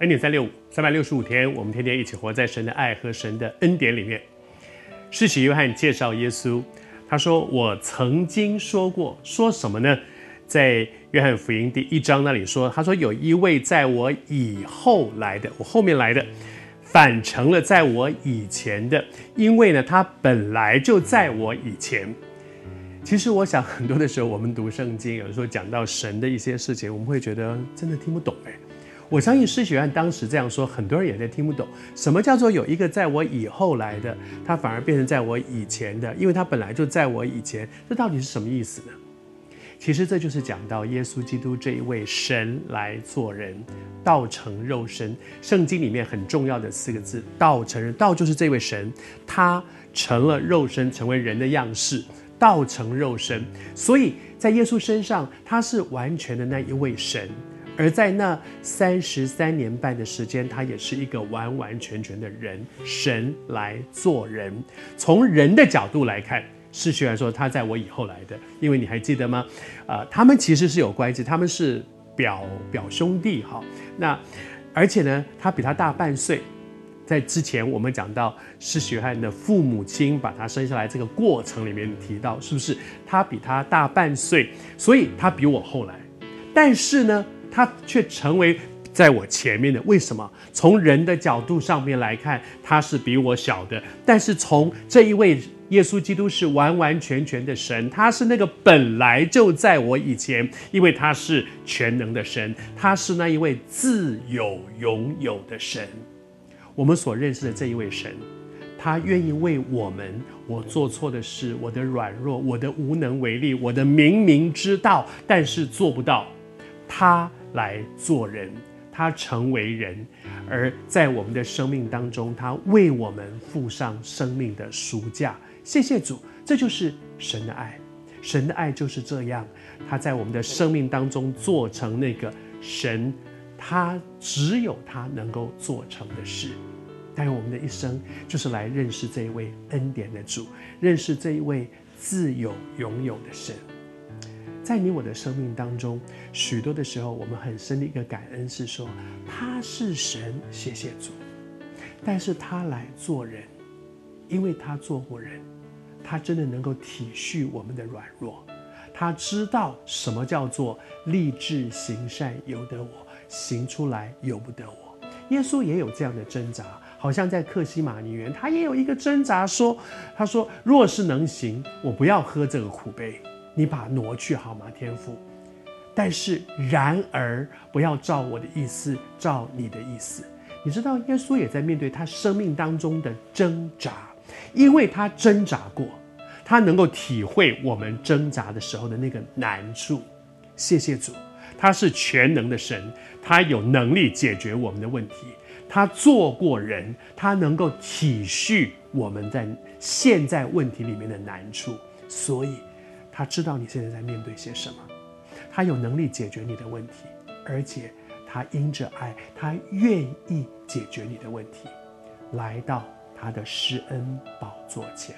恩典三六五，三百六十五天，我们天天一起活在神的爱和神的恩典里面。施洗约翰介绍耶稣，他说：“我曾经说过，说什么呢？在约翰福音第一章那里说，他说有一位在我以后来的，我后面来的，反成了在我以前的，因为呢，他本来就在我以前。”其实我想，很多的时候我们读圣经，有时候讲到神的一些事情，我们会觉得真的听不懂哎。我相信施洗约翰当时这样说，很多人也在听不懂。什么叫做有一个在我以后来的，他反而变成在我以前的？因为他本来就在我以前，这到底是什么意思呢？其实这就是讲到耶稣基督这一位神来做人，道成肉身。圣经里面很重要的四个字，道成人，道就是这位神，他成了肉身，成为人的样式，道成肉身。所以在耶稣身上，他是完全的那一位神。而在那三十三年半的时间，他也是一个完完全全的人，神来做人。从人的角度来看，施洗约翰说他在我以后来的，因为你还记得吗？啊、呃，他们其实是有关系，他们是表表兄弟哈。那而且呢，他比他大半岁。在之前我们讲到施学汉的父母亲把他生下来这个过程里面提到，是不是他比他大半岁，所以他比我后来。但是呢，他却成为在我前面的，为什么？从人的角度上面来看，他是比我小的。但是从这一位耶稣基督是完完全全的神，他是那个本来就在我以前，因为他是全能的神，他是那一位自有永有的神。我们所认识的这一位神，他愿意为我们，我做错的事，我的软弱，我的无能为力，我的明明知道，但是做不到，他。来做人，他成为人，而在我们的生命当中，他为我们付上生命的赎价。谢谢主，这就是神的爱。神的爱就是这样，他在我们的生命当中做成那个神，他只有他能够做成的事。但愿我们的一生就是来认识这一位恩典的主，认识这一位自有拥有的神。在你我的生命当中，许多的时候，我们很深的一个感恩是说，他是神，谢谢主。但是他来做人，因为他做过人，他真的能够体恤我们的软弱，他知道什么叫做立志行善由得我，行出来由不得我。耶稣也有这样的挣扎，好像在克西马尼园，他也有一个挣扎，说，他说，若是能行，我不要喝这个苦杯。你把挪去好吗，天父？但是然而不要照我的意思，照你的意思。你知道，耶稣也在面对他生命当中的挣扎，因为他挣扎过，他能够体会我们挣扎的时候的那个难处。谢谢主，他是全能的神，他有能力解决我们的问题，他做过人，他能够体恤我们在现在问题里面的难处，所以。他知道你现在在面对些什么，他有能力解决你的问题，而且他因着爱，他愿意解决你的问题，来到他的施恩宝座前。